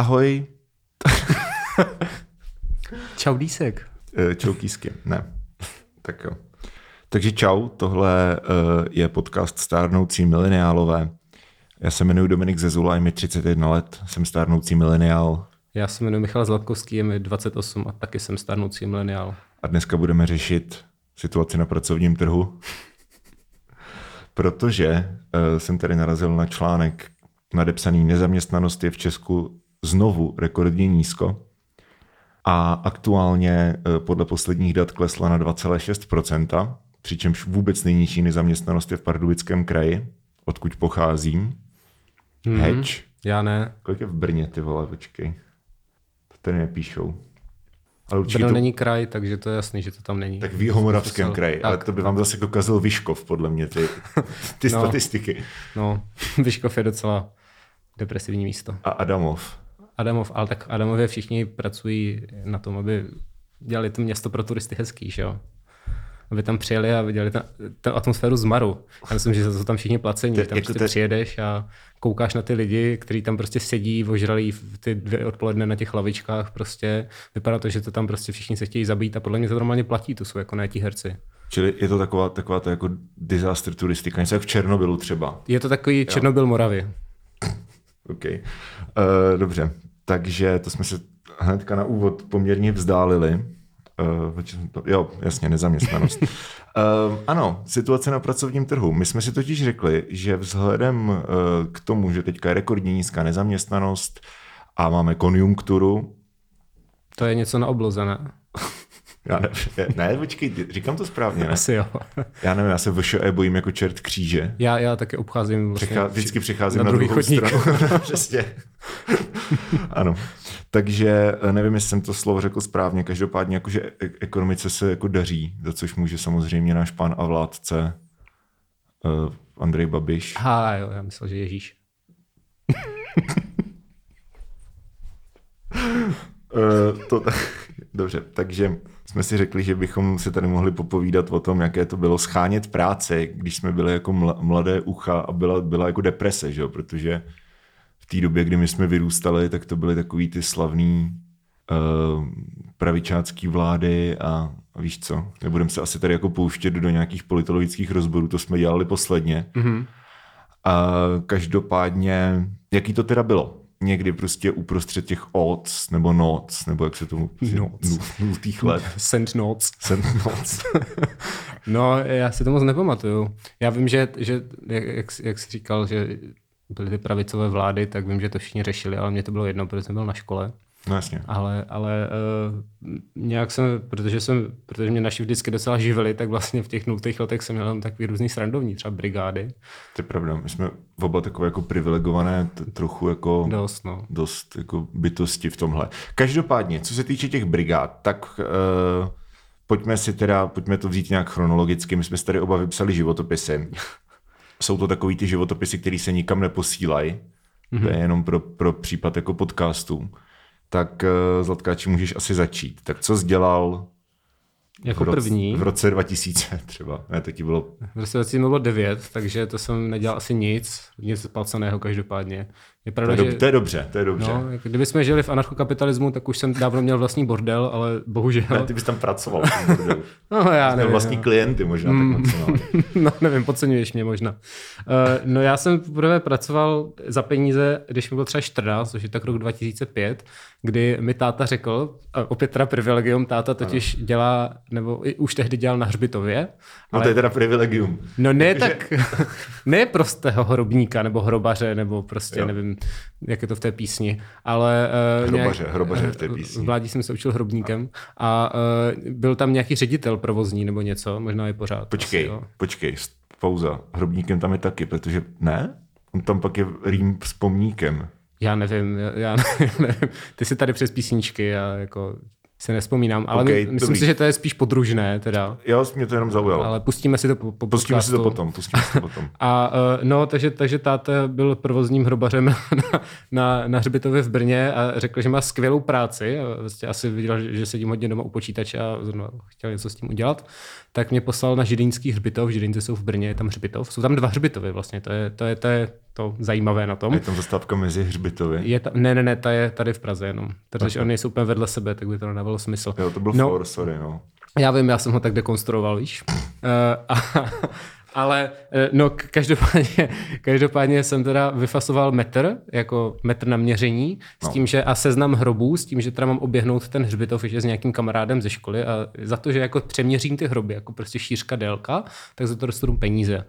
Ahoj. Čau Dísek. Eh, čau Kýsky, ne. Tak jo. Takže čau, tohle eh, je podcast Stárnoucí mileniálové. Já se jmenuji Dominik Zezula, je mi 31 let, jsem stárnoucí mileniál. Já se jmenuji Michal Zlatkovský, je mi 28 a taky jsem stárnoucí mileniál. A dneska budeme řešit situaci na pracovním trhu. Protože uh, jsem tady narazil na článek nadepsaný Nezaměstnanost je v Česku znovu rekordně nízko. A aktuálně uh, podle posledních dat klesla na 2,6%, přičemž vůbec nejnižší nezaměstnanost je v Pardubickém kraji, odkud pocházím. Mm-hmm. Heč. Já ne. Kolik je v Brně, ty vole, počkej. To tady nepíšou. Ale určitě Brno to... není kraj, takže to je jasný, že to tam není. Tak v Jihomoravském kraji, tak. ale to by vám zase dokázal Vyškov, podle mě, ty, ty no, statistiky. No, Vyškov je docela depresivní místo. A Adamov. Adamov, ale tak Adamově všichni pracují na tom, aby dělali to město pro turisty hezký, že jo? aby tam přijeli a viděli ten, ten atmosféru zmaru. Já myslím, že jsou tam všichni placení. Tam jako prostě te... přijedeš a koukáš na ty lidi, kteří tam prostě sedí, ožralí ty dvě odpoledne na těch lavičkách. Prostě vypadá to, že to tam prostě všichni se chtějí zabít a podle mě to normálně platí, to jsou jako ne ti herci. Čili je to taková, taková to jako disaster turistika, něco jak v Černobylu třeba. Je to takový Černobyl Moravy. OK. Uh, dobře, takže to jsme se hnedka na úvod poměrně vzdálili. Uh, jo, jasně, nezaměstnanost. uh, ano, situace na pracovním trhu. My jsme si totiž řekli, že vzhledem uh, k tomu, že teďka je rekordně nízká nezaměstnanost a máme konjunkturu. To je něco na obloze, ne? Já ne, ne, počkej, říkám to správně, ne? Asi jo. Já nevím, já se VŠE bojím jako čert kříže. Já, já taky obcházím vlastně Přechá, vždycky přicházím na, na druhou chodník. stranu. Přesně. ano. Takže eh, nevím, jestli jsem to slovo řekl správně, každopádně jakože e- ekonomice se jako daří, za což může samozřejmě náš pán a vládce uh, Andrej Babiš. Aha, jo, já myslel, že Ježíš. uh, to, dobře, takže jsme si řekli, že bychom si tady mohli popovídat o tom, jaké to bylo schánět práce, když jsme byli jako mladé ucha a byla, byla jako deprese, že jo? protože té době, kdy my jsme vyrůstali, tak to byly takový ty slavný uh, pravičácký vlády a, a víš co, nebudeme se asi tady jako pouštět do nějakých politologických rozborů, to jsme dělali posledně. Mm-hmm. A každopádně, jaký to teda bylo? Někdy prostě uprostřed těch odds, nebo noc, nebo jak se tomu nultých let. Send noc. Send noc. no, já si to moc nepamatuju. Já vím, že, že jak, jak, jak jsi říkal, že byly ty pravicové vlády, tak vím, že to všichni řešili, ale mě to bylo jedno, protože jsem byl na škole. No jasně. Ale, ale uh, nějak jsem, protože, jsem, protože mě naši vždycky docela živili, tak vlastně v těch nultých letech jsem měl takový různý srandovní, třeba brigády. To je pravda, my jsme oba takové jako privilegované, trochu jako dost, no. dost jako bytosti v tomhle. Každopádně, co se týče těch brigád, tak uh, pojďme si teda, pojďme to vzít nějak chronologicky, my jsme si tady oba vypsali životopisy jsou to takový ty životopisy, které se nikam neposílají. Mm-hmm. To je jenom pro, pro případ jako podcastů. Tak uh, Zlatkáči můžeš asi začít. Tak co jsi dělal jako v roce, první. V roce 2000 třeba. Ne, taky bylo... V roce 2000 bylo 9, takže to jsem nedělal asi nic. Nic placeného každopádně. Je pravda, to, je, že... to je dobře, to je dobře. No, jako kdyby jsme žili v anarchokapitalismu, tak už jsem dávno měl vlastní bordel, ale bohužel. Ne, ty bys tam pracoval no, já nevím. vlastní no. klienty možná mm, tak No, nevím, podceňuješ mě možná. Uh, no já jsem poprvé pracoval za peníze, když mi bylo třeba 14, což je tak rok 2005, kdy mi táta řekl, opět teda privilegium, táta totiž ano. dělá, nebo i už tehdy dělal na hřbitově. No ale... to je teda privilegium. No ne tak, ne prostého hrobníka, nebo hrobaře, nebo prostě jo. nevím, jak je to v té písni, ale... Uh, hrobaře, nějak, hrobaře v té písni. V mládí jsem se učil hrobníkem a uh, byl tam nějaký ředitel provozní nebo něco, možná je pořád. Počkej, asi, počkej, pauza. Hrobníkem tam je taky, protože ne? On tam pak je rým s pomníkem. Já nevím, já, já nevím. Ty si tady přes písničky a jako si nespomínám, ale okay, my, myslím dobrý. si, že to je spíš podružné teda. Jo, mě to jenom zaujalo. Ale pustíme si to po, po Pustíme podcastu. si to potom, pustíme si to potom. a uh, no, takže, takže táta byl provozním hrobařem na, na, na hřbitově v Brně a řekl, že má skvělou práci. Vlastně asi viděl, že sedím hodně doma u počítače a chtěl něco s tím udělat. Tak mě poslal na židínský hřbitov. Židínci jsou v Brně, je tam hřbitov. Jsou tam dva hřbitovy vlastně, to je, to je, to je to zajímavé na tom. Je tam zastávka mezi hřbitovy. Je ta, ne, ne, ne, ta je tady v Praze jenom. Protože oni jsou úplně vedle sebe, tak by to nedávalo smysl. Jo, to byl No. for, sorry, no. Já vím, já jsem ho tak dekonstruoval, víš. Uh, a, ale eh, no každopádně, každopádně jsem teda vyfasoval metr, jako metr na měření, s No. tím, že a seznam hrobů, s tím, že teda mám oběhnout ten hřbitov ještě s nějakým kamarádem ze školy a za to, že jako přeměřím ty hroby, jako prostě šířka, délka, tak za to dostanu peníze.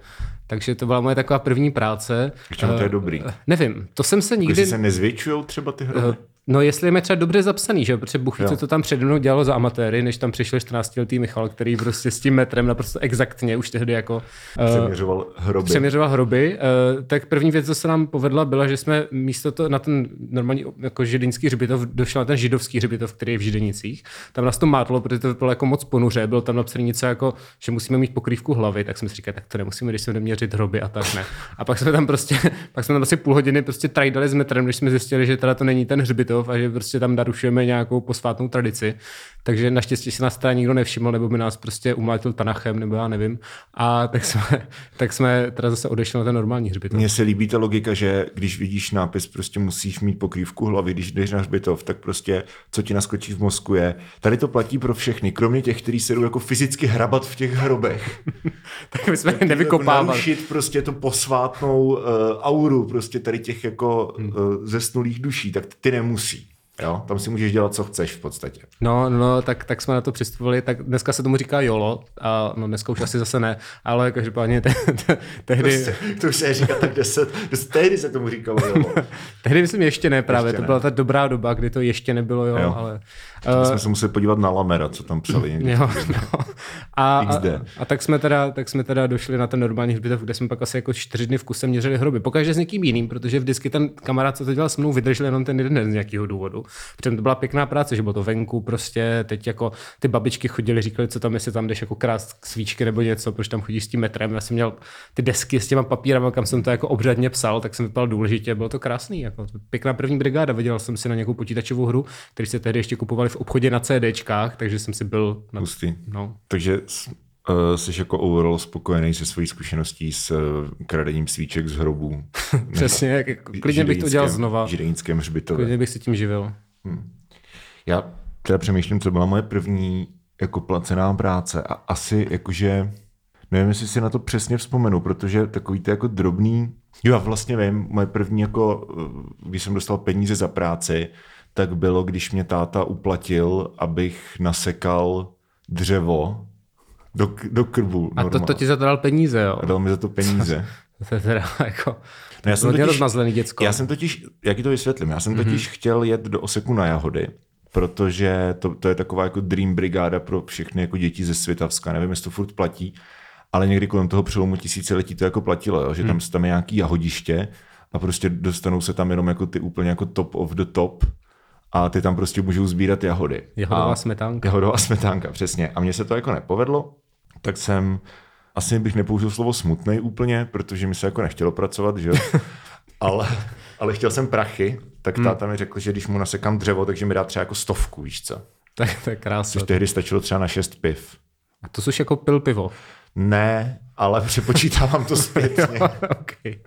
Takže to byla moje taková první práce. K čemu to je Eh, dobrý? Nevím, to jsem se nikdy... Když se nezvětšují třeba ty hroby? No jestli je třeba dobře zapsaný, že protože Bůh co to tam přede mnou dělalo za amatéry, než tam přišel 14-letý Michal, který prostě s tím metrem naprosto exaktně už tehdy jako uh, Přeměřoval hroby. přeměřoval hroby, uh, tak první věc, co se nám povedla, byla, že jsme místo to na ten normální jako židinský hřbitov došli na ten židovský hřbitov, který je v Židenicích. Tam nás to mátlo, protože to bylo jako moc ponuře, bylo tam napsané něco jako, že musíme mít pokrývku hlavy, tak jsme si říkali, tak to nemusíme, když se budeme měřit hroby a tak ne. A pak jsme tam prostě, pak jsme tam asi půl hodiny prostě trajdali s metrem, když jsme zjistili, že teda to není ten hřbitov a že prostě tam narušujeme nějakou posvátnou tradici. Takže naštěstí se nás teda nikdo nevšiml, nebo by nás prostě umlátil tanachem, nebo já nevím. A tak jsme, tak jsme teda zase odešli na ten normální hřbitov. Mně se líbí ta logika, že když vidíš nápis, prostě musíš mít pokrývku hlavy, když jdeš na hřbitov, tak prostě co ti naskočí v mozku je, tady to platí pro všechny, kromě těch, kteří se jdou jako fyzicky hrabat v těch hrobech. tak my jsme Jako nevykopávali. narušit prostě tu posvátnou uh, auru prostě tady těch jako uh, zesnulých duší, tak ty nemusí. Jo? Tam si můžeš dělat, co chceš v podstatě. No, no, tak, tak jsme na to přistupovali, tak dneska se tomu říká YOLO, a no dneska už asi zase ne, ale každopádně te, te, tehdy, to už se říká tak deset, deset, tehdy se tomu říkalo. Jo. tehdy myslím ještě ne právě, Ještě to ne. byla ta dobrá doba, kdy to ještě nebylo YOLO, Jo. ale... Uh, jsme se museli podívat na Lamera, co tam psali někdy. Jo, no. a, a, XD. a, tak, jsme teda, tak jsme teda došli na ten normální hřbitov, kde jsme pak asi jako čtyři dny v kuse měřili hroby. Pokaždé s někým jiným, protože vždycky ten kamarád, co to dělal se mnou, vydržel jenom ten jeden den z nějakého důvodu. Přitom to byla pěkná práce, že bylo to venku, prostě teď jako ty babičky chodili, říkali, co tam, jestli tam jdeš jako krást svíčky nebo něco, proč tam chodíš s tím metrem. Já jsem měl ty desky s těma papírama, kam jsem to jako obřadně psal, tak jsem vypadal důležitě, bylo to krásný. Jako pěkná první brigáda, vydělal jsem si na nějakou počítačovou hru, který se tehdy ještě kupovali v obchodě na CDčkách, takže jsem si byl na Hustý. No, Takže uh, jsi jako overall spokojený se svojí zkušeností s uh, kradením svíček z hrobů. přesně, jak, jako, klidně bych to dělal znova, židinském hřbitově. klidně bych se tím živil. Já teda přemýšlím, co byla moje první jako placená práce a asi jakože, nevím, jestli si na to přesně vzpomenu, protože takový to jako drobný, jo, já vlastně vím, moje první jako, eh, když jsem dostal peníze za práci, tak bylo, když mě táta uplatil, abych nasekal dřevo do, do krbu. A to, to ti zadal peníze, jo. A dal mi za to peníze. To je teda jako No já jsem totiž- děcko. Já jsem totiž, jak ti to vysvětlím, já jsem totiž Mhm. chtěl jet do Oseku na jahody, protože to, to je taková jako dream brigáda pro všechny jako děti ze Svitavska. Nevím, jestli to furt platí, ale někdy kolem toho přelomu tisíciletí to jako platilo, jo? že tam, Mhm. tam je nějaký jahodiště a prostě dostanou se tam jenom jako ty úplně jako top of the top a ty tam prostě můžou sbírat jahody. Jahodová a, smetánka. Jahodová smetánka, přesně. A mně se to jako nepovedlo, tak jsem asi bych nepoužil slovo smutný úplně, protože mi se jako nechtělo pracovat, že jo. ale, ale chtěl jsem prachy, tak táta mi řekl, že když mu nasekám dřevo, takže mi dá třeba jako stovku, víš co. Tak to je krásné. Což tehdy stačilo třeba na šest piv. A to jsi jako pil pivo. Ne, ale přepočítávám to zpětně. okay.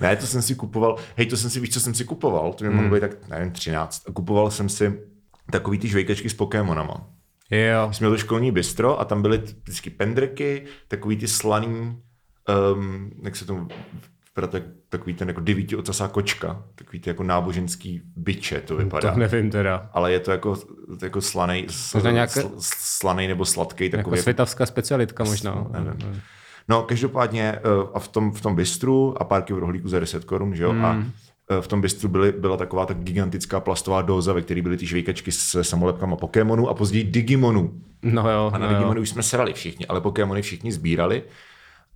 ne, to jsem si kupoval, hej, to jsem si, víš, co jsem si kupoval? To mi mohlo být tak, nevím, 13. A kupoval jsem si takový ty žvejkačky s Pokémonama. Jo. Jsme to školní bistro a tam byly vždycky pendreky, takový ty slaný, um, jak se tomu vypadá tak, takový ten jako devíti ocasá kočka, takový ty jako náboženský byče to vypadá. To nevím teda. Ale je to jako, jako slanej, Možná nějaké- sl, slanej nebo sladký Jako takový. světavská specialitka možná. nevím. No, každopádně eh, a v tom, v tom bistru a párky v rohlíku za 10 korun, že jo? Hmm. A eh, v tom bistru byly, byla taková tak gigantická plastová dóza, ve které byly ty žvejkačky se samolepkama Pokémonů a později Digimonů. No jo, A na no jo. Digimony už jsme srali všichni, ale Pokémony všichni sbírali.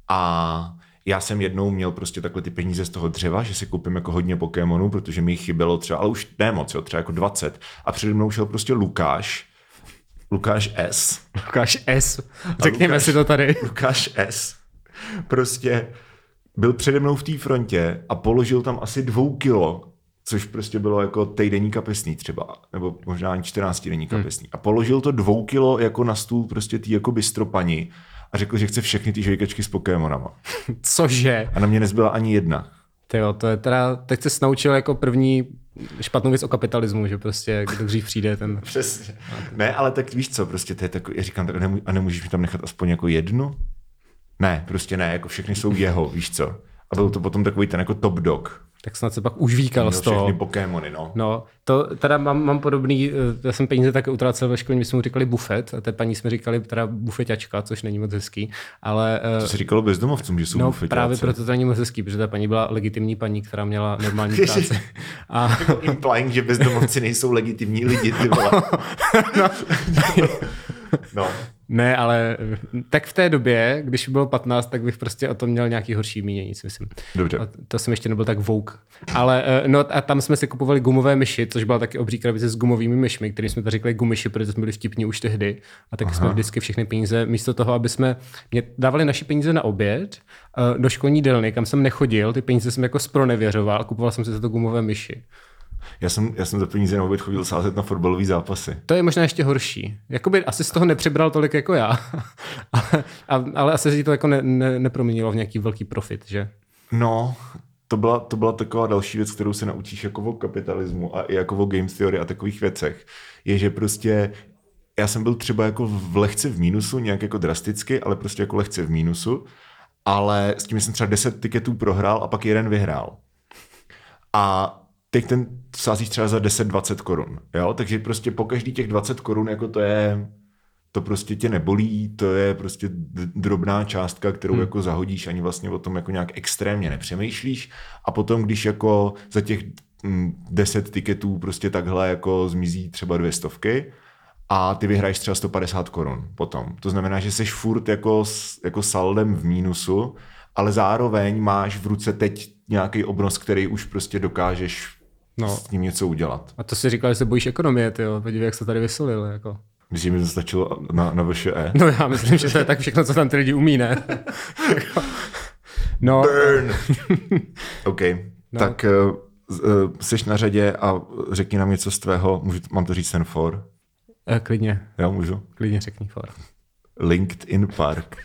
A já jsem jednou měl prostě takhle ty peníze z toho dřeva, že si koupím jako hodně Pokémonů, protože mi jich chybělo třeba, ale už ne moc, jo, třeba jako 20. A přede mnou šel prostě Lukáš, Lukáš S. Lukáš S. Řekněme Lukáš- si to tady. Lukáš S. Prostě byl přede mnou v té frontě a položil tam asi dvou kilo, což prostě bylo jako týdenní kapesný třeba, nebo možná ani 14 denní kapesný. A položil to dvou kilo jako na stůl prostě tý jako bystropani a řekl, že chce všechny ty žvejkačky s Pokémonama. Cože? A na mě nezbyla ani jedna. Ty jo, to je teda, teď jsi naučil jako první špatnou věc o kapitalismu, že prostě kdo dřív přijde ten... Přesně. Ne, ale tak víš co, prostě to je takový, já říkám, tak nemů- a nemůžeš mi tam nechat aspoň jako jednu? Ne, prostě ne, jako všechny jsou jeho, víš co. A byl to potom takový ten jako top dog. Tak snad se pak už víkal Měl z toho. všechny Pokémony, no. No, to teda mám, mám podobný, eh, já jsem peníze také utrácel ve škole, my jsme mu říkali bufet, a té paní jsme říkali teda bufeťačka, což není moc hezký, ale eh, To se říkalo bezdomovcům, že jsou no, bufeťáci. právě proto to není moc hezký, protože ta paní byla legitimní paní, která měla normální práci. A Implying, že bezdomovci nejsou legitimní lidi, ty vole. no. ne, ale tak v té době, když bylo 15, tak bych prostě o tom měl nějaký horší mínění, si myslím. Dobře. A to jsem ještě nebyl tak vouk. Ale eh, no a tam jsme si kupovali gumové myši, což byla taky obří krabice s gumovými myšmi, kterým jsme to říkali gumiši, protože jsme byli vtipní už tehdy. A taky jsme vždycky všechny peníze, místo toho, aby jsme mě dávali naši peníze na oběd eh, do školní delny, kam jsem nechodil, ty peníze jsem jako spronevěřoval a kupoval jsem si za to gumové myši. Já jsem, já jsem za peníze na oběd chodil sázet na fotbalové zápasy. To je možná ještě horší. Jakoby asi z toho nepřibral tolik jako já, ale, ale asi si to jako ne, ne, neproměnilo v nějaký velký profit, že? No, to byla, to byla taková další věc, kterou se naučíš jako o kapitalismu a i jako o game theory a takových věcech, je, že prostě já jsem byl třeba jako v lehce v mínusu, nějak jako drasticky, ale prostě jako lehce v mínusu, ale s tím jsem třeba 10 tiketů prohrál a pak jeden vyhrál. A teď ten sázíš třeba za 10-20 korun, jo? Takže prostě po každý těch 20 korun jako to je to prostě tě nebolí, to je prostě drobná částka, kterou hmm. jako zahodíš, ani vlastně o tom jako nějak extrémně nepřemýšlíš a potom, když jako za těch mm, 10 tiketů prostě takhle jako zmizí třeba dvě stovky a ty vyhraješ třeba 150 korun potom. To znamená, že jsi furt jako, jako saldem v mínusu, ale zároveň máš v ruce teď nějaký obnos, který už prostě dokážeš No. s ním něco udělat. A to si říkal, že se bojíš ekonomie, ty jo. Podívej, jak se tady vysolil, jako. Myslím, že mi to stačilo na, na VŠE. No já myslím, že to je tak všechno, co tam ty lidi umí, ne? no, Burn! OK, no. tak uh, jsi na řadě a řekni nám něco z tvého, můžu, mám to říct ten for? eh, klidně, Já můžu. klidně řekni, for. LinkedIn Park.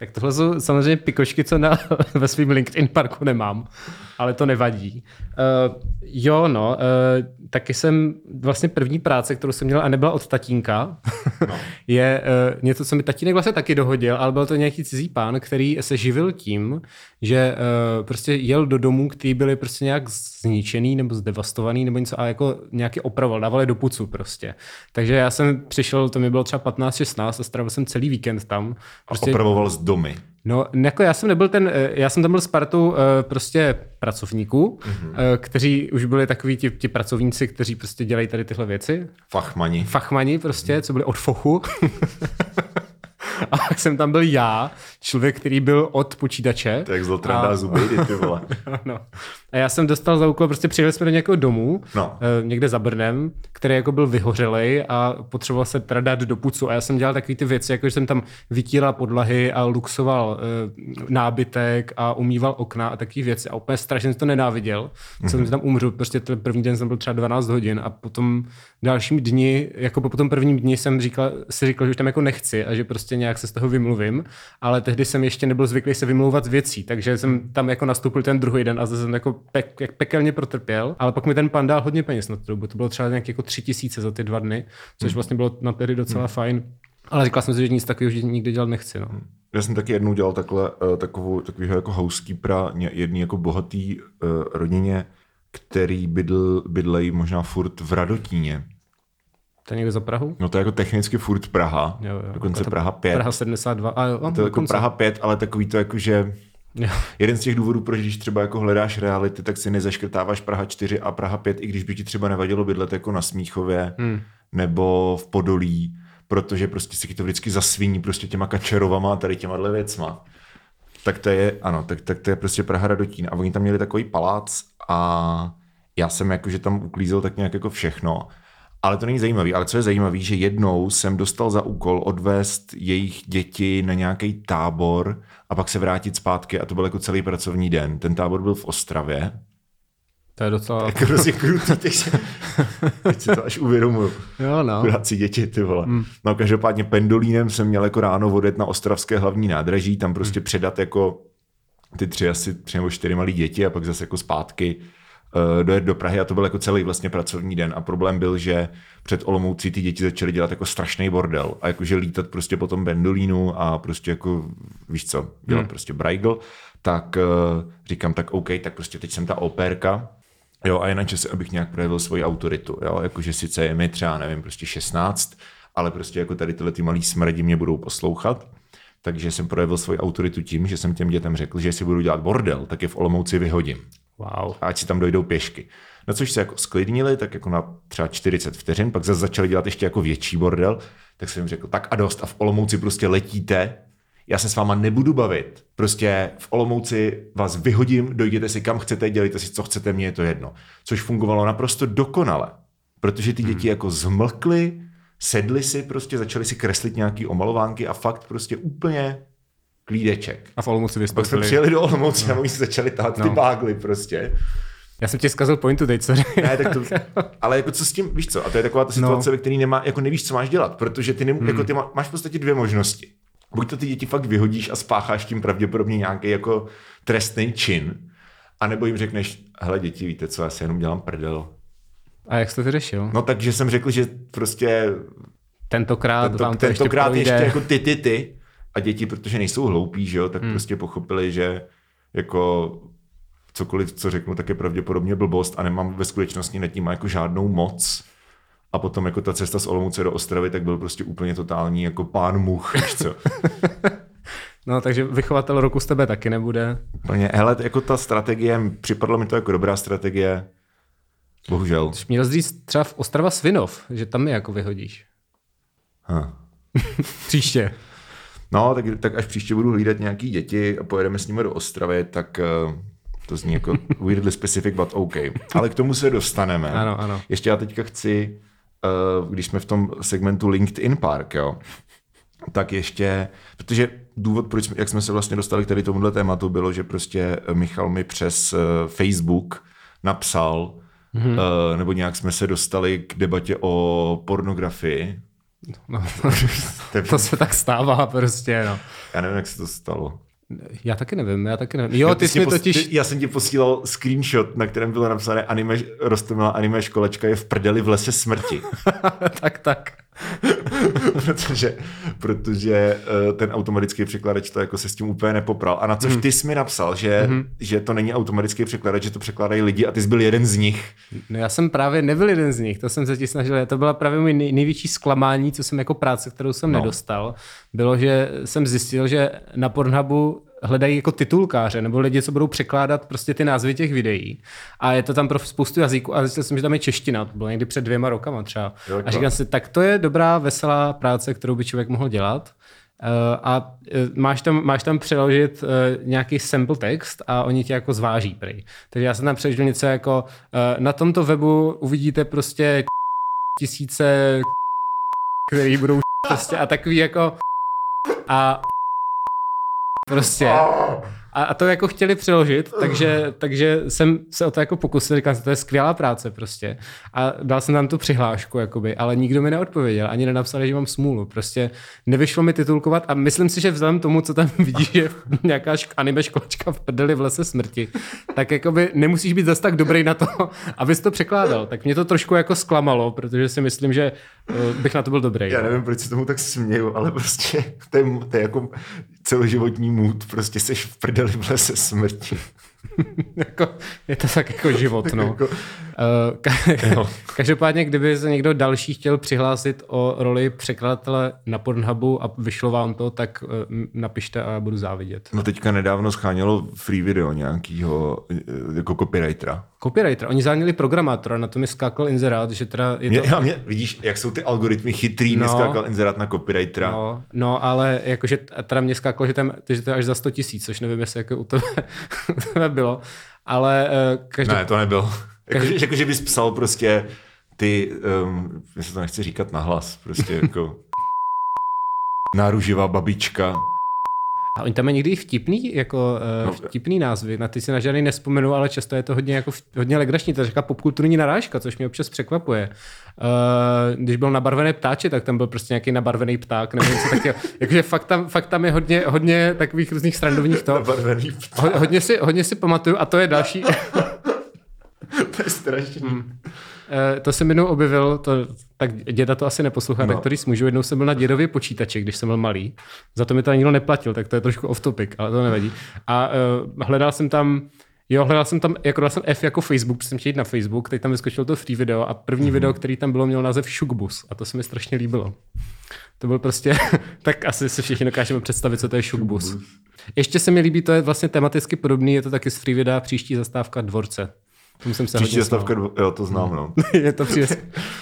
Tak tohle jsou samozřejmě pikošky, co na, ve svém LinkedIn parku nemám, ale to nevadí. Uh, jo, no, uh, taky jsem vlastně první práce, kterou jsem měl a nebyla od tatínka, no. je uh, něco, co mi tatínek vlastně taky dohodil, ale byl to nějaký cizí pán, který se živil tím, že uh, prostě jel do domů, který byly prostě nějak zničený nebo zdevastovaný nebo něco a jako nějaký opravoval, dávali do pucu prostě. Takže já jsem přišel, to mi bylo třeba 15-16 a strávil jsem celý víkend tam. Prostě... Opravoval z domy. No, jako já jsem nebyl ten, eh, já jsem tam byl s partou eh, prostě pracovníků, mm-hmm. kteří už byli takový ti, ti pracovníci, kteří prostě dělají tady tyhle věci. Fachmani. Fachmani prostě, co byli od fochu. A pak jsem tam byl já, člověk, který byl od počítače. Tak zlotrandá a... zubejdy, ty vole. no. A já jsem dostal za úkol, prostě přijeli jsme do nějakého domu, No. eh, někde za Brnem, který jako byl vyhořelej a potřeboval se teda dát do pucu. A já jsem dělal takové ty věci, jako že jsem tam vytíral podlahy a luxoval eh, nábytek a umýval okna a takové věci. A úplně strašně to nenáviděl. Mm-hmm. Jsem tam umřel, prostě ten první den jsem byl třeba 12 hodin a potom dalším dni, jako po tom prvním dni jsem říkal, si říkal, že už tam jako nechci a že prostě nějak se z toho vymluvím, ale tehdy jsem ještě nebyl zvyklý se vymlouvat věcí, takže jsem tam jako nastoupil ten druhý den a zase jsem jako pek, jak pekelně protrpěl, ale pak mi ten pan dal hodně peněz na tu dobu, to bylo třeba nějak jako tři tisíce za ty dva dny, což vlastně bylo na tehdy docela fajn. Ale říkal jsem si, že nic takového že nikdy dělat nechci. No. Já jsem taky jednou dělal takhle, eh, takovou, takovýho jako housekeepera jedný jako bohatý uh, rodině, který bydl, bydlej možná furt v Radotíně. To je někde za Prahu? No to je jako technicky furt Praha, Jo, jo. dokonce Jako Praha 5. Praha 72. A jo, to je jako. Praha 5, ale takový to jako, že Jo. jeden z těch důvodů, proč když třeba jako hledáš reality, tak si nezaškrtáváš Praha 4 a Praha 5, i když by ti třeba nevadilo bydlet jako na Smíchově hmm. nebo v Podolí, protože prostě si to vždycky zasviní prostě těma kačerovama a tady těma věcma. Tak to je, ano, tak, tak to je prostě Praha Radotín. A oni tam měli takový palác a já jsem jako, že tam uklízel tak nějak jako všechno. Ale to není zajímavý. Ale co je zajímavý, že jednou jsem dostal za úkol odvést jejich děti na nějaký tábor a pak se vrátit zpátky a to byl jako celý pracovní den. Ten tábor byl v Ostravě. To je docela... Jako hrozně krutý, teď, si, teď si to až uvědomuju. Jo, no. Chudáci děti, ty vole. Hmm. No každopádně pendolínem jsem měl jako ráno odjet na ostravské hlavní nádraží, tam prostě hmm. předat jako ty tři asi tři nebo čtyři malí děti a pak zase jako zpátky dojet do Prahy a to byl jako celý vlastně pracovní den a problém byl, že před Olomoucí ty děti začaly dělat jako strašný bordel a jakože lítat prostě po tom Bendolínu a prostě jako, víš co, dělat hmm. prostě brajgl, tak uh, říkám, tak OK, tak prostě teď jsem ta operka, Jo, a je na čase, abych nějak projevil svoji autoritu. Jo? Jakože sice je mi třeba, nevím, prostě 16, ale prostě jako tady tyhle ty malí smrdi mě budou poslouchat. Takže jsem projevil svoji autoritu tím, že jsem těm dětem řekl, že jestli budu dělat bordel, tak je v Olomouci vyhodím. Wow. A ať si tam dojdou pěšky. Na což se jako sklidnili, tak jako na třeba 40 vteřin, pak zase začali dělat ještě jako větší bordel, tak jsem jim řekl, tak a dost, a v Olomouci prostě letíte, já se s váma nebudu bavit. Prostě v Olomouci vás vyhodím, dojděte si kam chcete, dělejte si, co chcete, mně je to jedno. Což fungovalo naprosto dokonale, protože ty děti hmm. jako zmlkly, sedli si prostě, začali si kreslit nějaký omalovánky a fakt prostě úplně klídeček. A v Olomouci Pak jsme přijeli do Olomouci no. a oni si začali tahat no. ty bágly prostě. Já jsem ti zkazil pointu teď, co Ne, tak to, ale jako co s tím, víš co, a to je taková ta situace, no. ve které nemá, jako nevíš, co máš dělat, protože ty, ne, hmm. jako ty má, máš v podstatě dvě možnosti. Buď to ty děti fakt vyhodíš a spácháš tím pravděpodobně nějaký jako trestný čin, anebo jim řekneš, hele děti, víte co, já si jenom dělám prdel. A jak jste to řešil? No takže jsem řekl, že prostě tentokrát tento, vám to tentokrát ještě, ještě jako ty, ty, ty. A děti, protože nejsou hloupí, že jo, tak hmm. prostě pochopili, že jako cokoliv, co řeknu, tak je pravděpodobně blbost a nemám ve skutečnosti nad tím jako žádnou moc. A potom jako ta cesta z Olomouce do Ostravy, tak byl prostě úplně totální jako pán much, víš co. no, takže vychovatel roku z tebe taky nebude. Úplně, hele, jako ta strategie, připadlo mi to jako dobrá strategie, bohužel. Jsi měl říct třeba v Ostrava Svinov, že tam je jako vyhodíš. Ha. Příště. No, tak, tak až příště budu hlídat nějaký děti a pojedeme s nimi do Ostravy, tak uh, to zní jako weirdly specific, but OK. Ale k tomu se dostaneme. Ano, ano. Ještě já teďka chci uh, když jsme v tom segmentu LinkedIn Park, jo, tak ještě, protože důvod, proč, jak jsme se vlastně dostali k tady tomuhle tématu, bylo, že prostě Michal mi přes uh, Facebook napsal, mm-hmm. nebo nějak jsme se dostali k debatě o pornografii. No, to se tak stává prostě, no. Já nevím, jak se to stalo. Já taky nevím, já taky nevím. Jo, ty, jsi mi totiž... Ty, já jsem ti posílal screenshot, na kterém bylo napsané anime, rostomilá anime školečka je v prdeli v lese smrti. tak, tak. protože, protože uh, ten automatický překladač to jako se s tím úplně nepopral. A na což hmm. ty jsi mi napsal, že, hmm. že to není automatický překladač, že to překládají lidi a ty jsi byl jeden z nich. No já jsem právě nebyl jeden z nich, to jsem se ti snažil. To byla právě můj nej, největší zklamání, co jsem jako práce, kterou jsem no. nedostal, bylo, že jsem zjistil, že na Pornhubu hledají jako titulkáře nebo lidi, co budou překládat prostě ty názvy těch videí. A je to tam pro spoustu jazyků a zjistil jsem, že tam je čeština, to bylo někdy před dvěma rokama třeba. Jo, a říkám si, tak to je dobrá, veselá práce, kterou by člověk mohl dělat. Uh, a uh, máš tam, máš tam přeložit uh, nějaký sample text a oni tě jako zváží prej. Takže já jsem tam přeložil něco jako na tomto webu uvidíte prostě tisíce který budou prostě a takový jako a Prostě. A, a to jako chtěli přeložit, takže, takže jsem se o to jako pokusil, říkal jsem, to je skvělá práce prostě. A dal jsem tam tu přihlášku, jakoby, ale nikdo mi neodpověděl, ani nenapsali, že mám smůlu. Prostě nevyšlo mi titulkovat a myslím si, že vzhledem tomu, co tam vidíš, je nějaká šk- anime školečka v prdeli v lese smrti, tak jakoby nemusíš být zase tak dobrý na to, abys to překládal. Tak mě to trošku jako zklamalo, protože si myslím, že uh, bych na to byl dobrý. Já nevím, proč se tomu tak směju, ale prostě to je, to je jako celoživotní můd, prostě seš v prdeli v lese smrti. jako, je to tak jako život, no. jako, uh, každopádně, kdyby se někdo další chtěl přihlásit o roli překladatele na Pornhubu a vyšlo vám to, tak uh, napište a budu závidět. No teďka nedávno schánělo free video nějakýho eh, jako copywritera. Copywriter. Oni záněli programátora, na to mi skákal inzerát, že teda je to... Mě, já mě, vidíš, jak jsou ty algoritmy chytrý, no, mi skákal inzerát na copywritera. No, no, ale jakože teda mě skákalo, že, tam, že to je až za 100 tisíc, což nevím, jestli jako u tebe, u tebe bylo. Ale uh, každý... Ne, to nebylo. Každý... Jako, že bys psal prostě ty, um, já se to nechci říkat nahlas, prostě jako náruživá babička A oni tam mají někdy i vtipný, jako uh, vtipný názvy, na ty si na žádný nespomenu, ale často je to hodně, jako, hodně legrační, to je říká popkulturní narážka, což mě občas překvapuje. Uh, když byl nabarvený ptáče, tak tam byl prostě nějaký nabarvený pták, nebo něco takového. Jakože fakt tam, fakt tam je hodně, hodně takových různých srandovních to. Nabarvený Ho, hodně, si, hodně si pamatuju a to je další. to je strašný. Hmm. Uh, to jsem jednou objevil, to, tak děda to asi neposlouchá, no. tak to když můžu. Jednou jsem byl na dědově počítači, když jsem byl malý. Za to mi to nikdo neplatil, tak to je trošku off topic, ale to nevadí. A uh, hledal jsem tam Jo, hledal jsem tam, jako dal jsem F jako Facebook, jsem chtěl jít na Facebook, teď tam vyskočilo to free video a první mm-hmm. video, který tam bylo, měl název Shukbus a to se mi strašně líbilo. To byl prostě, tak asi si všichni dokážeme představit, co to je Shukbus. Ještě se mi líbí, to je vlastně tematicky podobný, je to taky z free videa příští zastávka dvorce. Tomu jsem se Příští zastávka, dvo... jo, to znám, no. je to příště.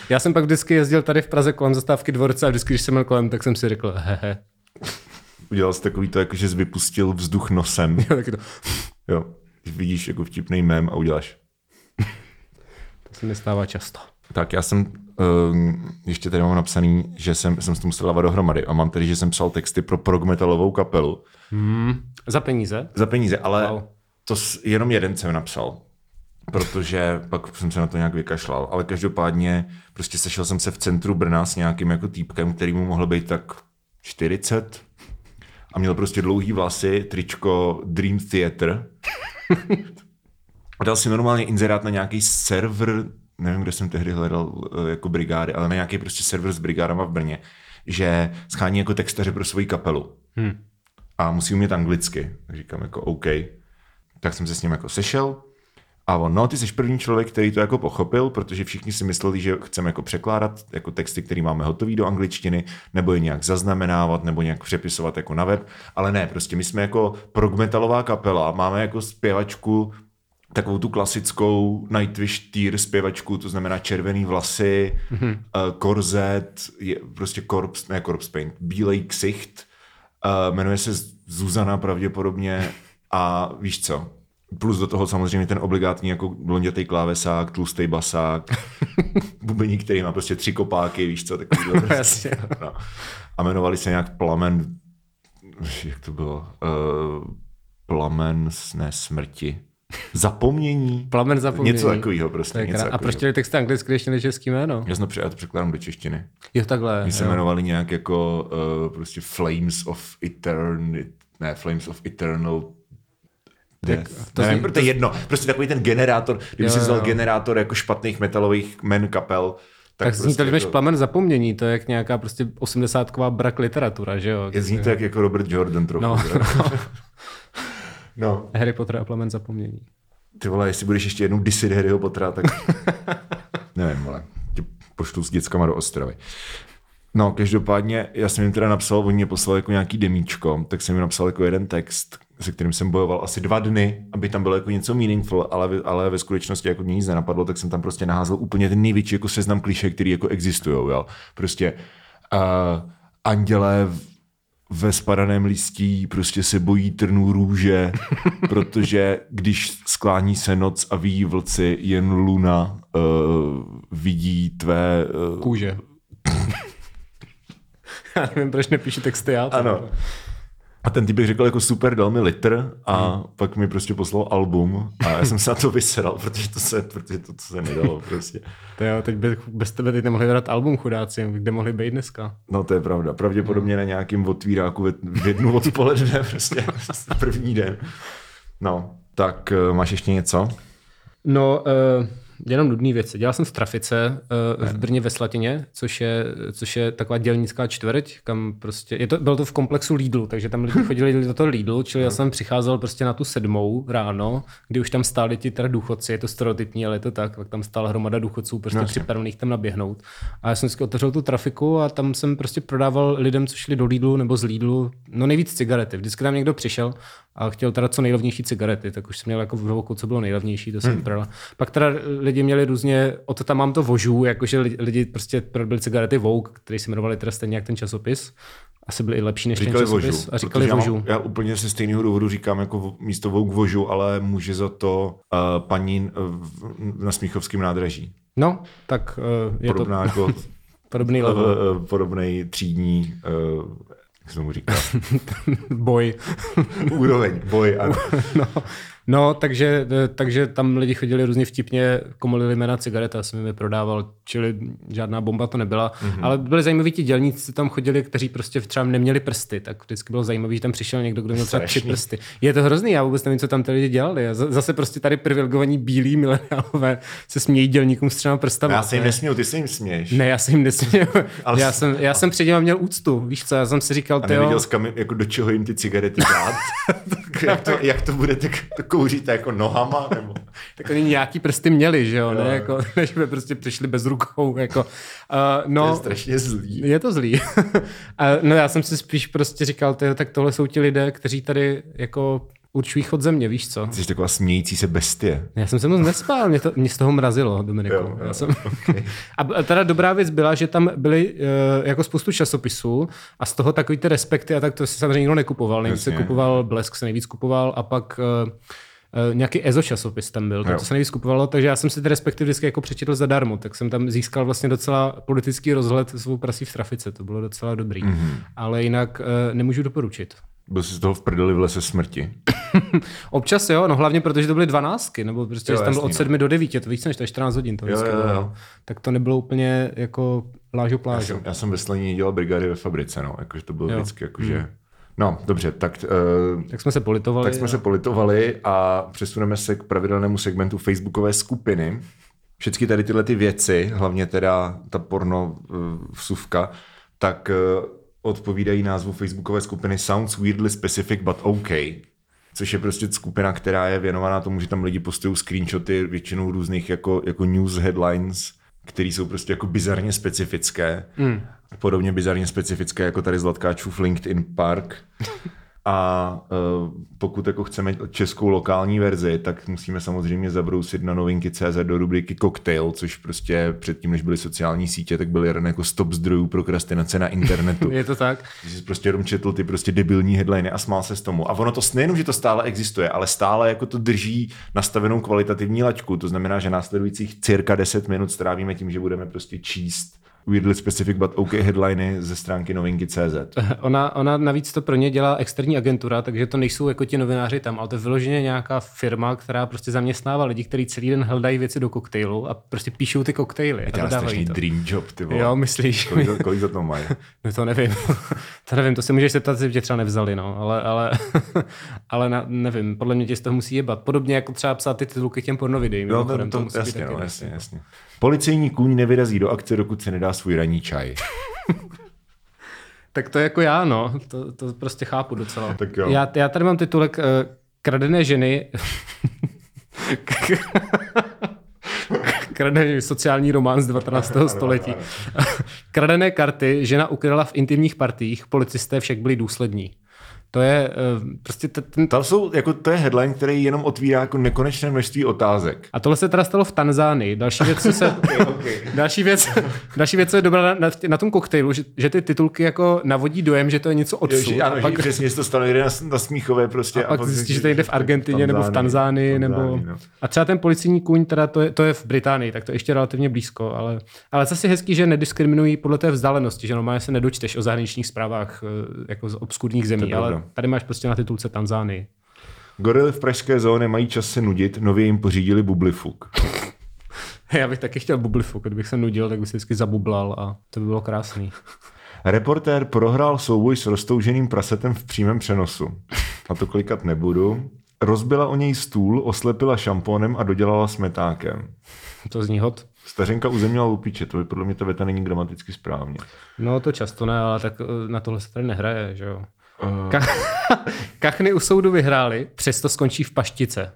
Já jsem pak vždycky jezdil tady v Praze kolem zastávky dvorce a vždycky, když jsem byl kolem, tak jsem si řekl, hehe. Udělal jsi takový to, jako že jsi vypustil vzduch nosem. Jo, taky to. Jo, vidíš jako vtipný mém a uděláš. to se mi stává často. Tak já jsem, uh, ještě tady mám napsaný, že jsem, jsem s to musel dávat dohromady a mám tady, že jsem psal texty pro progmetalovou kapelu. Hmm. Za peníze? Za peníze, ale wow. to s, jenom jeden jsem napsal protože pak jsem se na to nějak vykašlal. Ale každopádně prostě sešel jsem se v centru Brna s nějakým jako týpkem, který mu mohl být tak 40 a měl prostě dlouhý vlasy, tričko Dream Theater. a dal si normálně inzerát na nějaký server, nevím, kde jsem tehdy hledal eh, jako brigády, ale na nějaký prostě server s brigádama v Brně, že schání jako textaře pro svoji kapelu. Hmm. A musí umět anglicky. Tak říkám jako OK. Tak jsem se s ním jako sešel, a on, no, ty jsi první člověk, který to jako pochopil, protože všichni si mysleli, že chceme jako překládat jako texty, které máme hotový do angličtiny, nebo je nějak zaznamenávat, nebo nějak přepisovat jako na web, ale ne, prostě my jsme jako progmetalová kapela, máme jako zpěvačku takovou tu klasickou Nightwish tier zpěvačku, to znamená červený vlasy, mm-hmm. korzet, je, prostě korps, ne korps paint, bílej ksicht, uh, jmenuje se Zuzana pravděpodobně a víš co, Plus do toho samozřejmě ten obligátní jako blondětý klávesák, tlustý basák, bubeník, který má prostě tři kopáky, víš co, takový. prostě, no. A jmenovali se nějak Plamen, jak to bylo, uh, Plamen, ne, smrti. Zapomnění. Plamen zapomnění. Něco takového prostě. Něco a proč těli text anglicky, když než český jméno? Já, jsem, já to překládám do češtiny. Jo, takhle. My se jmenovali nějak jako uh, prostě Flames of Eternity, ne, Flames of Eternal Death. To, Nevím, zní, to je jedno. Prostě takový ten generátor, kdyby si vzal generátor jako špatných metalových men kapel, tak, tak zní prostě to, jako... plamen zapomnění, to je jak nějaká prostě osmdesátková brak literatura, že jo? Je zní to jak jako Robert Jordan trochu. No, no. no. Harry Potter a plamen zapomnění. Ty vole, jestli budeš ještě jednou disit Harryho Pottera, tak nevím, vole, tě pošlu s dětskama do Ostravy. No, každopádně, já jsem jim teda napsal, oni mě poslali jako nějaký demíčko, tak jsem jim napsal jako jeden text, se kterým jsem bojoval asi dva dny, aby tam bylo jako něco meaningful, ale, ale ve skutečnosti jako mě nic nenapadlo, tak jsem tam prostě naházel úplně ten největší jako seznam kliše, který jako existují, jo. Prostě uh, andělé ve spadaném listí prostě se bojí trnů růže, protože když sklání se noc a ví vlci, jen luna uh, vidí tvé... Uh, Kůže. já nevím, proč nepíšu texty já. Ano. A ten typ řekl jako super, dal mi litr a hmm. pak mi prostě poslal album a já jsem se na to vysedal, protože to se, protože to, to se nedalo prostě. To jo, teď by, bez tebe teď nemohli dát album chudáci, kde mohli být dneska. No to je pravda, pravděpodobně hmm. na nějakým otvíráku v, v jednu odpoledne, prostě první den. No, tak eh, máš ještě něco? No, uh jenom nudné věci. Dělal jsem v Trafice uh, v Brně ve Slatině, což je, což je taková dělnická čtvrť, kam prostě, je to, bylo to v komplexu Lidl, takže tam lidi chodili do toho Lidl, čili já jsem přicházel prostě na tu sedmou ráno, kdy už tam stáli ti teda důchodci, je to stereotypní, ale je to tak, tak tam stála hromada důchodců prostě no, připravených tam naběhnout. A já jsem si otevřel tu trafiku a tam jsem prostě prodával lidem, co šli do Lidlu nebo z Lidlu, no nejvíc cigarety. Vždycky tam někdo přišel a chtěl teda co nejlevnější cigarety, tak už jsem měl jako v ruku, co bylo nejlevnější, to jsem hmm. prodal. Pak teda lidi měli různě, o to tam mám to vožů, jakože lidi prostě prodali cigarety Vogue, který se jmenovali teda stejně jak ten časopis. Asi byly i lepší než říkali ten časopis. Vožu, a říkali já, vožu. Mám, já úplně ze stejného důvodu říkám jako místo Vogue vožu, ale může za to uh, paní uh, na Smíchovském nádraží. No, tak uh, je Podobná to... jako podobný level. Podobný třídní uh, Jak se tomu říká? Boj. Úroveň, boj, ano. no, no takže, takže tam lidi chodili různě vtipně, komolili jména cigaret, já jsem jim je prodával, čili žádná bomba to nebyla. Mm-hmm. Ale byli zajímaví ti dělníci, tam chodili, kteří prostě třeba neměli prsty, tak vždycky bylo zajímavé, že tam přišel někdo, kdo měl třeba tři prsty. Je to hrozný, já vůbec nevím, co tam ty lidi dělali. Zase prostě tady privilegovaní bílí mileniálové se smějí dělníkům s třema prstama. Já se jim nesměju, ty se jim směješ. Ne, já se jim nesměju. Ale... Já jsem, já jsem před měl úctu, víš co, já jsem si říkal, A neviděl jsi, kam, jako do čeho jim ty cigarety dát? jak, to, jak to bude, tak to kouříte jako nohama? Nebo? tak oni nějaký prsty měli, že jo, jo. ne, jako, než by prostě přišli bez rukou, jako. Uh, no, to je strašně zlý. Je to zlý. uh, no já jsem si spíš prostě říkal, tyjo, tak tohle jsou ti lidé, kteří tady jako určují chod země, víš co? Jsi taková smějící se bestie. Já jsem se moc nespál, mě, to, mě z toho mrazilo, Dominiku. Jo, jo, Já jsem... okay. A teda dobrá věc byla, že tam byly uh, jako spoustu časopisů a z toho takový ty respekty a tak to si samozřejmě nikdo nekupoval. Nejvíc se kupoval Blesk, se nejvíc kupoval a pak uh, nějaký EZO časopis tam byl, to se nejvíc kupovalo, takže já jsem si ty respekty vždycky jako přečetl zadarmo, tak jsem tam získal vlastně docela politický rozhled svou prasí v trafice, to bylo docela dobrý. Mm-hmm. Ale jinak uh, nemůžu doporučit. Byl jsi z toho v prdeli v lese smrti? Občas jo, no hlavně protože to byly dvanáctky, nebo prostě jo, tam bylo od sedmi no. do devíti, to víc než to 14 hodin. To jo, jo, jo. Tak to nebylo úplně jako plážo plážo. Já jsem, já jsem ve Slaní dělal brigády ve fabrice, no, jakože to bylo jo. vždycky jakože... Hmm. No, dobře, tak, uh, tak jsme se politovali. Tak jsme a... se politovali a přesuneme se k pravidelnému segmentu facebookové skupiny. Všechny tady tyhle ty věci, hlavně teda ta porno uh, vsuvka, tak uh, odpovídají názvu facebookové skupiny Sounds Weirdly Specific but OK, což je prostě skupina, která je věnovaná tomu, že tam lidi postují screenshoty většinou různých jako, jako news headlines, které jsou prostě jako bizarně specifické. Mm. Podobně bizarně specifické jako tady Zlatkáčův LinkedIn Park. A uh, pokud jako chceme českou lokální verzi, tak musíme samozřejmě zabrousit na novinky CZ do rubriky Cocktail, což prostě předtím, než byly sociální sítě, tak byl jeden jako stop zdrojů prokrastinace na internetu. Je to tak? Že jsi prostě jenom četl ty prostě debilní headliny a smál se s tomu. A ono to nejenom, že to stále existuje, ale stále jako to drží nastavenou kvalitativní laťku. To znamená, že následujících cirka 10 minut strávíme tím, že budeme prostě číst weirdly specific but OK headliny ze stránky novinky CZ. Ona, ona navíc to pro ně dělá externí agentura, takže to nejsou jako ti novináři tam, ale to je vyloženě nějaká firma, která prostě zaměstnává lidi, kteří celý den hledají věci do koktejlu a prostě píšou ty koktejly. Je to strašný to. dream job, ty vole. Jo, myslíš? Kolik, kolik za to mají? no to nevím. to nevím, to si můžeš zeptat, že tě třeba nevzali, no, ale, ale, ale na, nevím, podle mě tě z toho musí jebat. Podobně jako třeba psát ty titulky těm pornovideím. Jo, to, to, to jasně, no, jasně, jasně. Policejní kůň nevyrazí do akce, dokud se nedá svůj ranní čaj. tak to je jako já, no. To, to prostě chápu docela. Tak jo. Já, já tady mám titulek uh, Kradené ženy. Kradený sociální román z 19. století. Kradené karty žena ukryla v intimních partiích, policisté však byli důslední. To je uh, prostě ten... Tam jsou, jako to je headline, který jenom otvírá jako nekonečné množství otázek. A tohle se teda stalo v Tanzánii. Další věc, co se... okay, okay. další, věc, další věc, co je dobrá na, na, na tom koktejlu, že, že, ty titulky jako navodí dojem, že to je něco odsud. Jo, že, ano, a pak, že přesně to stalo někde na, na Smíchové prostě. A, a pak zjistíš, že to jde v Argentině nebo v Tanzánii. Nebo... No. A třeba ten policijní kůň, teda to je, to je v Británii, tak to je ještě relativně blízko. Ale, ale zase hezký, že nediskriminují podle té vzdálenosti, že normálně se nedočteš o zahraničních zprávách eh, jako z obskurních zemí, ale tady máš prostě na titulce Tanzánii. Gorily v pražské zóně mají čas se nudit, nově jim pořídili bublifuk. Já bych taky chtěl bublifuk, kdybych se nudil, tak bych se vždycky zabublal a to by bylo krásný. Reportér prohrál souboj s roztouženým prasetem v přímém přenosu. A to klikat nebudu. Rozbila o něj stůl, oslepila šampónem a dodělala smetákem. To zní hot. Stařenka uzemnila lupiče, to by podle mě ta věta není gramaticky správně. No to často ne, ale tak eh, na tohle se tady nehraje, že jo. Uh... Ka- kachny u soudu vyhráli, přesto skončí v paštice.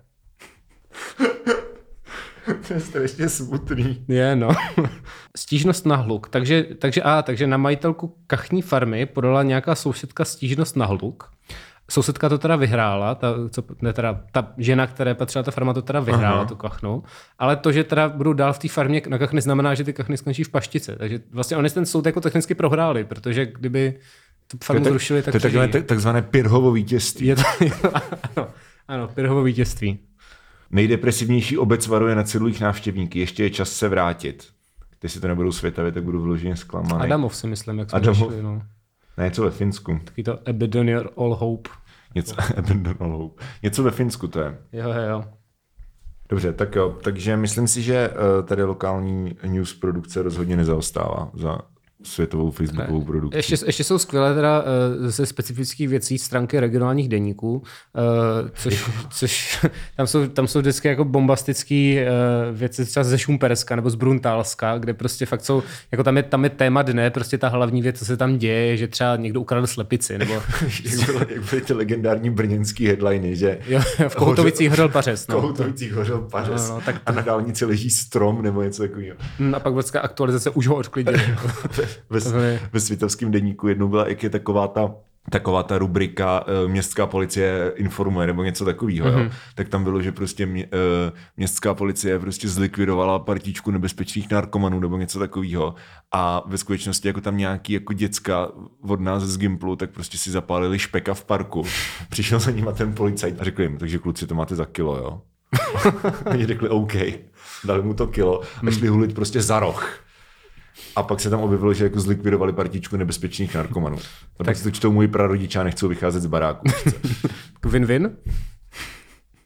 to je strašně smutný. Je, no. Stížnost na hluk. Takže, takže, a, takže na majitelku kachní farmy podala nějaká sousedka stížnost na hluk. Sousedka to teda vyhrála, ta, co, ne, teda, ta žena, které patřila ta farma, to teda vyhrála, Aha. tu kachnu. Ale to, že teda budou dál v té farmě na kachny, znamená, že ty kachny skončí v paštice. Takže vlastně oni ten soud jako technicky prohráli, protože kdyby tu farmu to zrušili, tak To je takové takzvané Pirhovo vítězství. Je to, ano, ano, Pirhovo vítězství. Nejdepresivnější obec varuje na cedulích návštěvníky. Ještě je čas se vrátit. Když si to nebudou světavit, tak budu vloženě zklamaný. Adamov si myslím, jak jsme Adamov. Řešili, no. Ne, něco ve Finsku. Taky to Abandon Your All Hope. Něco, Abandon all hope. něco ve Finsku to je. Jo, jo, jo. Dobře, tak jo. Takže myslím si, že eh, tady lokální news produkce rozhodně nezaostává za světovou facebookovou produkci. Ještě, ještě jsou skvělé teda uh, ze specifických věcí stránky regionálních deníků, uh, což, což tam, jsou, tam jsou vždycky jako bombastické uh, věci třeba ze Šumperska nebo z Bruntálska, kde prostě fakt jsou, jako tam je, tam je téma dne, prostě ta hlavní věc, co se tam děje, že třeba někdo ukradl slepici, nebo... jak, bylo, jak byly ty legendární brněnský headliny, že... Jo, v Kohoutovicích hořel pařez. V Kohoutovicích hořel pařez No, no, tak a na dálnici leží strom nebo něco takového. Mm, A pak vždycky aktualizace už ho odklidili. ve, ve světovském deníku jednou byla, jak je taková ta taková ta rubrika uh, městská policie informuje nebo něco takového, mm-hmm. jo. tak tam bylo, že prostě mě, uh, městská policie prostě zlikvidovala partičku nebezpečných narkomanů nebo něco takového a ve skutečnosti jako tam nějaký jako děcka od nás z Gimplu, tak prostě si zapálili špeka v parku. Přišel za nima ten policajt a řekl jim, takže kluci to máte za kilo, jo. Oni řekli OK, dali mu to kilo a šli hulit prostě za roh. A pak se tam objevilo, že jako zlikvidovali partičku nebezpečných narkomanů. A tak si to čtou můj prarodiče a nechcou vycházet z baráku. Win-win?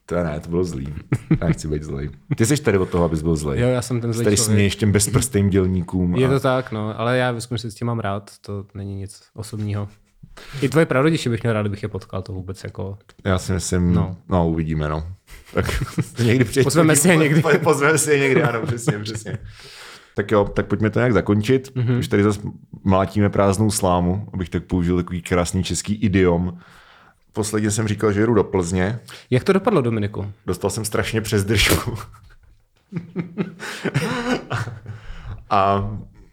To ne, to bylo zlý. Já nechci být zlej. Ty jsi tady od toho, abys byl zlej. Jo, já jsem ten zlej Tady směješ těm bezprstým dělníkům. Je a... to tak, no, ale já ve skutečnosti tě mám rád, to není nic osobního. I tvoje prarodiče bych měl rád, kdybych je potkal, to vůbec jako... Já si myslím, no, No. uvidíme, no. Tak někdy přijď. Pozveme si je někdy. Po, pozveme si je někdy, ano, přesně, přesně. Tak jo, tak pojďme to nějak zakončit. Mhm. Mm-hmm. Už tady zase mlátíme prázdnou slámu, abych tak použil takový krásný český idiom. Posledně jsem říkal, že jedu do Plzně. Jak to dopadlo, Dominiku? Dostal jsem strašně přes držku. A,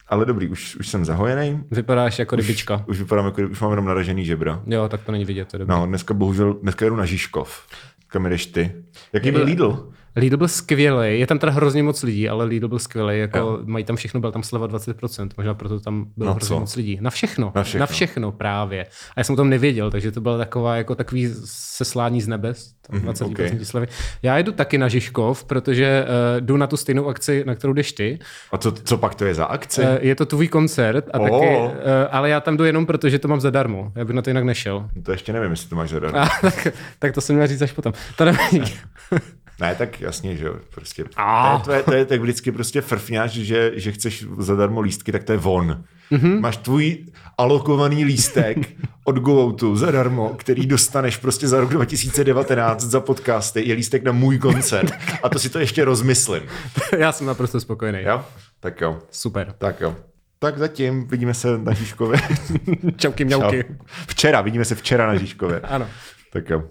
ale dobrý, už, už jsem zahojený. Vypadáš jako rybička. Už vypadám jako, už mám jenom naražený žebra. Jo, tak to není vidět, to je dobré. No, dneska bohužel, dneska jedu na Žižkov. Kam jdeš ty? Jaký byl Lidl? Lidl byl skvělý, je tam teda hrozně moc lidí, ale Lidl byl skvělý, jako Jo. mají tam všechno, byl tam sleva 20%, možná proto tam bylo Na hrozně co? moc lidí. Na všechno, Na všechno. na všechno právě. A já jsem o tom nevěděl, takže to bylo taková, jako takový seslání z nebes, tam 20% Mhm, ok. slevy. Já jdu taky na Žižkov, protože uh, jdu na tu stejnou akci, na kterou jdeš ty. A co, co pak to je za akci? Uh, je to tvůj koncert, a Oh. taky, uh, ale já tam jdu jenom proto, že to mám zadarmo. Já bych na to jinak nešel. To ještě nevím, jestli to máš zadarmo. A, tak, tak to jsem měl říct až potom. To nevadí. Ne, tak jasně, že jo, prostě. A. To, je, to, je, to je tak vždycky prostě frfňáš, že, že chceš zadarmo lístky, tak to je von. Mm-hmm. Máš tvůj alokovaný lístek od GoOutu zadarmo, který dostaneš prostě za rok 2019 za podcasty, je lístek na můj koncert. A to si to ještě rozmyslím. já jsem naprosto spokojený. Jo? Tak jo, Super. tak jo. Tak zatím vidíme se na Žižkově. Čauky, mňauky. Včera, vidíme se včera na Žižkově. Ano. Tak jo.